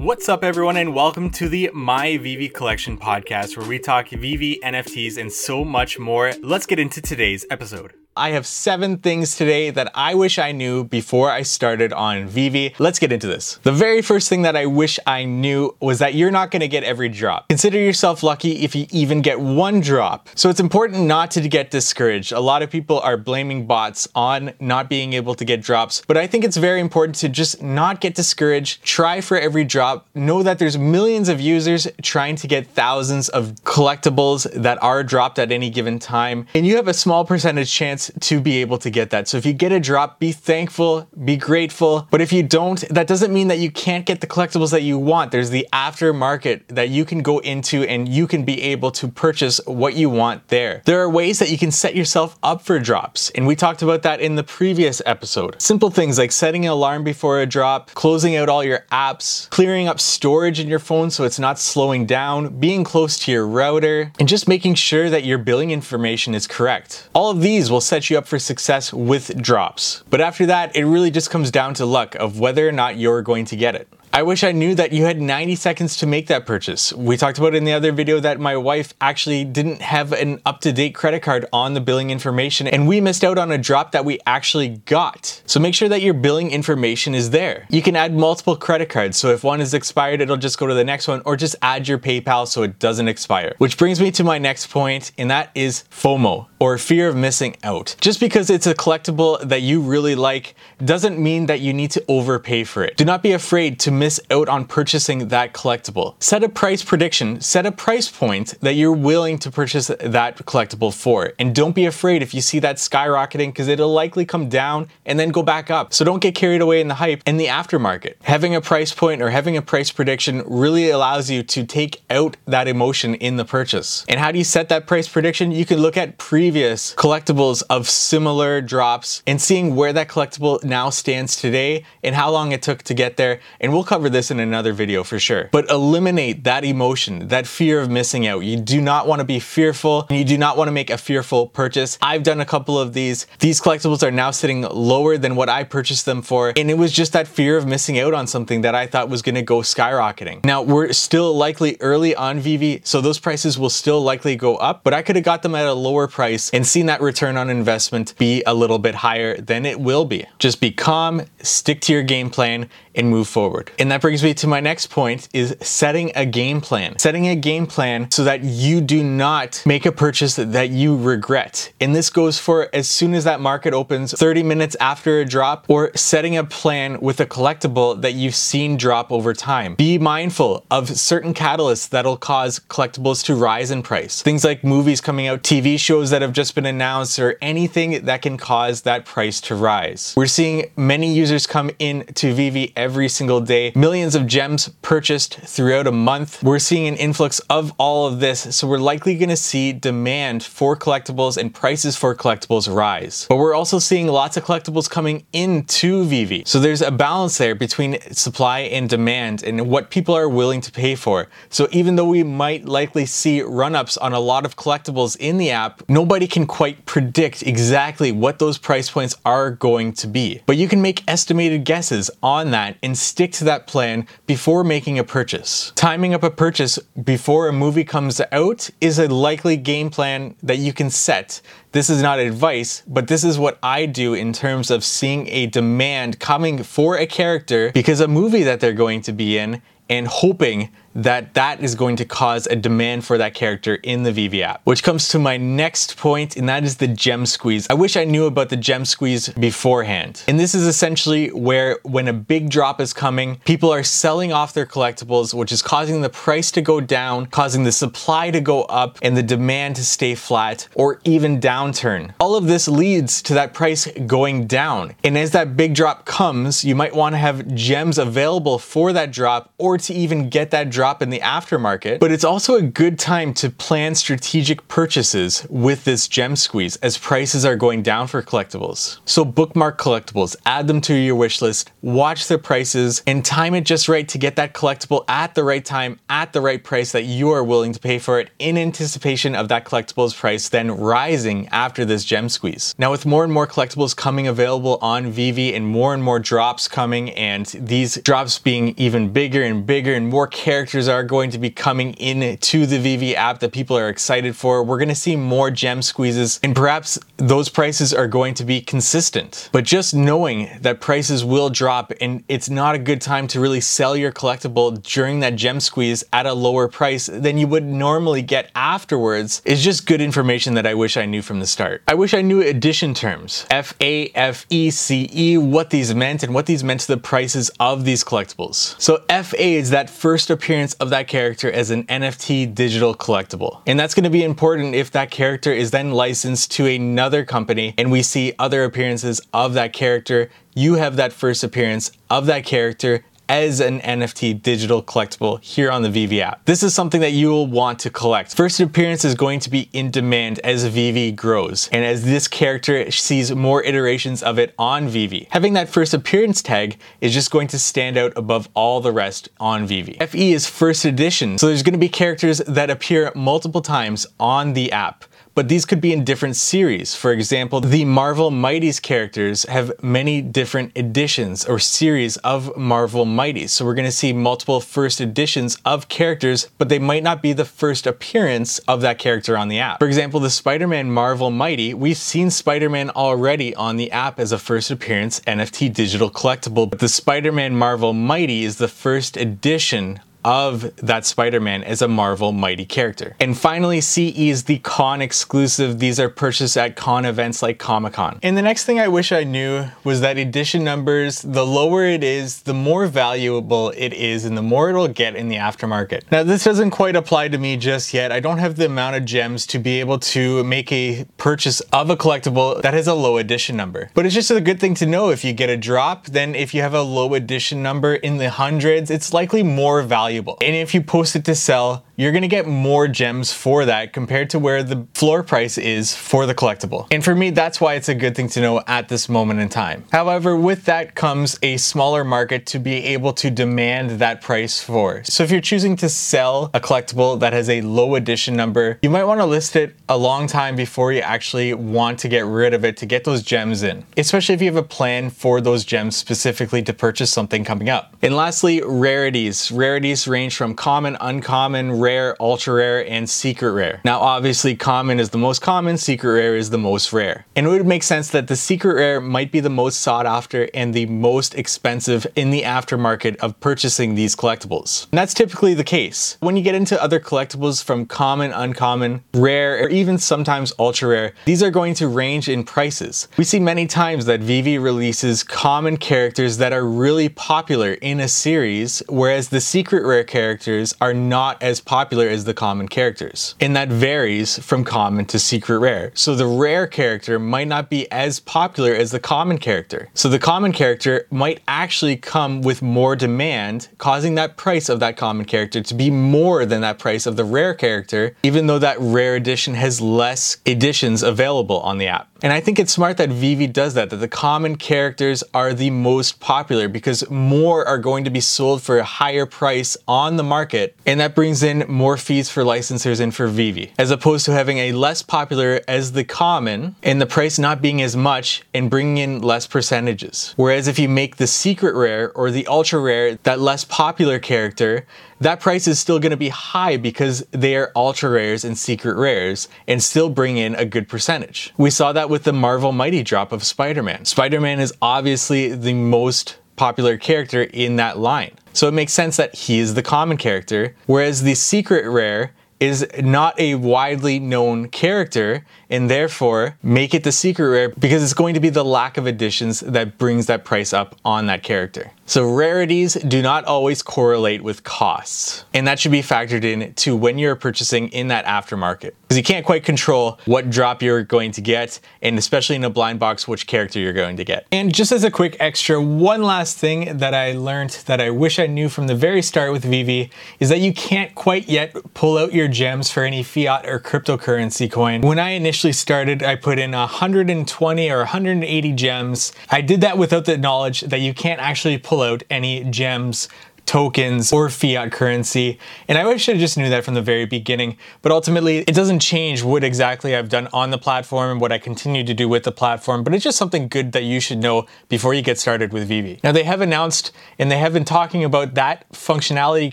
What's up, everyone, and welcome to the My VeVe Collection podcast, where we talk VeVe, NFTs, and so much more. Let's get into today's episode. I have seven things today that I wish I knew before I started on VeVe. Let's get into this. The very first thing that I wish I knew was that you're not gonna get every drop. Consider yourself lucky if you even get one drop. So it's important not to get discouraged. A lot of people are blaming bots on not being able to get drops, but I think it's very important to just not get discouraged. Try for every drop. Know that there's millions of users trying to get thousands of collectibles that are dropped at any given time, and you have a small percentage chance to be able to get that. So if you get a drop, be thankful, be grateful. But if you don't, that doesn't mean that you can't get the collectibles that you want. There's the aftermarket that you can go into and you can be able to purchase what you want there. There are ways that you can set yourself up for drops. And we talked about that in the previous episode. Simple things like setting an alarm before a drop, closing out all your apps, clearing up storage in your phone so it's not slowing down, being close to your router, and just making sure that your billing information is correct. All of these will set you up for success with drops. But after that, it really just comes down to luck of whether or not you're going to get it. I wish I knew that you had 90 seconds to make that purchase. We talked about in the other video that my wife actually didn't have an up-to-date credit card on the billing information and we missed out on a drop that we actually got. So make sure that your billing information is there. You can add multiple credit cards. So if one is expired, it'll just go to the next one or just add your PayPal so it doesn't expire. Which brings me to my next point and that is FOMO or fear of missing out. Just because it's a collectible that you really like doesn't mean that you need to overpay for it. Do not be afraid to miss out on purchasing that collectible. Set a price prediction, set a price point that you're willing to purchase that collectible for. And don't be afraid if you see that skyrocketing because it'll likely come down and then go back up. So don't get carried away in the hype and the aftermarket. Having a price point or having a price prediction really allows you to take out that emotion in the purchase. And how do you set that price prediction? You can look at previous collectibles of similar drops and seeing where that collectible now stands today and how long it took to get there. And we'll cover this in another video for sure. But eliminate that emotion, that fear of missing out. You do not want to be fearful and you do not want to make a fearful purchase. I've done a couple of these. These collectibles are now sitting lower than what I purchased them for. And it was just that fear of missing out on something that I thought was going to go skyrocketing. Now we're still likely early on VeVe, so those prices will still likely go up, but I could have got them at a lower price and seen that return on investment be a little bit higher than it will be. Just be calm, stick to your game plan, and move forward. And that brings me to my next point is setting a game plan. Setting a game plan so that you do not make a purchase that you regret. And this goes for as soon as that market opens, 30 minutes after a drop, or setting a plan with a collectible that you've seen drop over time. Be mindful of certain catalysts that'll cause collectibles to rise in price. Things like movies coming out, TV shows that have just been announced, or anything that can cause that price to rise. We're seeing many users come in to VeVe every single day. Millions of gems purchased throughout a month. We're seeing an influx of all of this, so we're likely going to see demand for collectibles and prices for collectibles rise. But we're also seeing lots of collectibles coming into VeVe. So there's a balance there between supply and demand and what people are willing to pay for. So even though we might likely see run-ups on a lot of collectibles in the app, nobody can quite predict exactly what those price points are going to be. But you can make estimated guesses on that and stick to that plan before making a purchase. Timing up a purchase before a movie comes out is a likely game plan that you can set. This is not advice, but this is what I do in terms of seeing a demand coming for a character because a movie that they're going to be in and hoping that that is going to cause a demand for that character in the VeVe app. Which comes to my next point, and that is the gem squeeze. I wish I knew about the gem squeeze beforehand. And this is essentially where when a big drop is coming, people are selling off their collectibles, which is causing the price to go down, causing the supply to go up, and the demand to stay flat or even downturn. All of this leads to that price going down. And as that big drop comes, you might want to have gems available for that drop or to even get that drop drop in the aftermarket, but it's also a good time to plan strategic purchases with this gem squeeze as prices are going down for collectibles. So bookmark collectibles, add them to your wish list, watch their prices, and time it just right to get that collectible at the right time, at the right price that you are willing to pay for it in anticipation of that collectible's price then rising after this gem squeeze. Now with more and more collectibles coming available on VeVe and more and more drops coming and these drops being even bigger and bigger and more characters are going to be coming into the VeVe app that people are excited for, we're going to see more gem squeezes and perhaps those prices are going to be consistent. But just knowing that prices will drop and it's not a good time to really sell your collectible during that gem squeeze at a lower price than you would normally get afterwards is just good information that I wish I knew from the start. I wish I knew edition terms, F-A-F-E-C-E, what these meant and what these meant to the prices of these collectibles. So FA is that first appearance of that character as an NFT digital collectible. And that's gonna be important if that character is then licensed to another company and we see other appearances of that character you have that first appearance of that character as an NFT digital collectible here on the VeVe app. This is something that you will want to collect. First appearance is going to be in demand as VeVe grows and as this character sees more iterations of it on VeVe. Having that first appearance tag is just going to stand out above all the rest on VeVe. FE is first edition, so there's going to be characters that appear multiple times on the app but these could be in different series. For example, the Marvel Mighties characters have many different editions or series of Marvel Mighties. So we're going to see multiple first editions of characters, but they might not be the first appearance of that character on the app. For example, the Spider-Man Marvel Mighty, we've seen Spider-Man already on the app as a first appearance NFT digital collectible, but the Spider-Man Marvel Mighty is the first edition of that Spider-Man as a Marvel Mighty character. And finally, CE is the con exclusive. These are purchased at con events like Comic-Con. And the next thing I wish I knew was that edition numbers, the lower it is, the more valuable it is and the more it'll get in the aftermarket. Now this doesn't quite apply to me just yet. I don't have the amount of gems to be able to make a purchase of a collectible that has a low edition number. But it's just a good thing to know if you get a drop, then if you have a low edition number in the hundreds, it's likely more valuable valuable. And if you post it to sell, you're gonna get more gems for that compared to where the floor price is for the collectible. And for me, that's why it's a good thing to know at this moment in time. However, with that comes a smaller market to be able to demand that price for. So if you're choosing to sell a collectible that has a low edition number, you might wanna list it a long time before you actually want to get rid of it to get those gems in, especially if you have a plan for those gems specifically to purchase something coming up. And lastly, rarities. Rarities range from common, uncommon, rare, rare, ultra rare, and secret rare. Now obviously common is the most common, secret rare is the most rare. And it would make sense that the secret rare might be the most sought after and the most expensive in the aftermarket of purchasing these collectibles. And that's typically the case. When you get into other collectibles from common, uncommon, rare, or even sometimes ultra rare, these are going to range in prices. We see many times that VeVe releases common characters that are really popular in a series, whereas the secret rare characters are not as popular popular is the common characters. And that varies from common to secret rare. So the rare character might not be as popular as the common character. So the common character might actually come with more demand, causing that price of that common character to be more than that price of the rare character, even though that rare edition has less editions available on the app. And I think it's smart that VeVe does that, that the common characters are the most popular because more are going to be sold for a higher price on the market. And that brings in more fees for licensors and for VeVe, as opposed to having a less popular as the common and the price not being as much and bringing in less percentages. Whereas if you make the secret rare or the ultra rare that less popular character, that price is still going to be high because they are ultra rares and secret rares and still bring in a good percentage. We saw that with the Marvel Mighty drop of Spider-Man. Spider-Man is obviously the most popular character in that line. So it makes sense that he is the common character, whereas the secret rare is not a widely known character and therefore make it the secret rare because it's going to be the lack of additions that brings that price up on that character. So rarities do not always correlate with costs, and that should be factored in to when you're purchasing in that aftermarket. Because you can't quite control what drop you're going to get, and especially in a blind box, which character you're going to get. And just as a quick extra, one last thing that I learned that I wish I knew from the very start with VeVe is that you can't quite yet pull out your gems for any fiat or cryptocurrency coin. When I initially started, I put in 120 or 180 gems. I did that without the knowledge that you can't actually pull out any gems tokens or fiat currency. And I wish I just knew that from the very beginning. But ultimately, it doesn't change what exactly I've done on the platform and what I continue to do with the platform. But it's just something good that you should know before you get started with VeVe. Now, they have announced and they have been talking about that functionality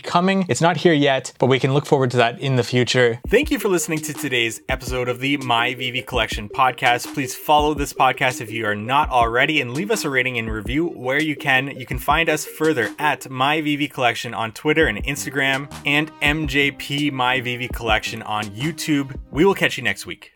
coming. It's not here yet, but we can look forward to that in the future. Thank you for listening to today's episode of the My VeVe Collection podcast. Please follow this podcast if you are not already and leave us a rating and review where you can. You can find us further at My VeVe Collection on Twitter and Instagram and MJP My VeVe Collection on YouTube. We will catch you next week.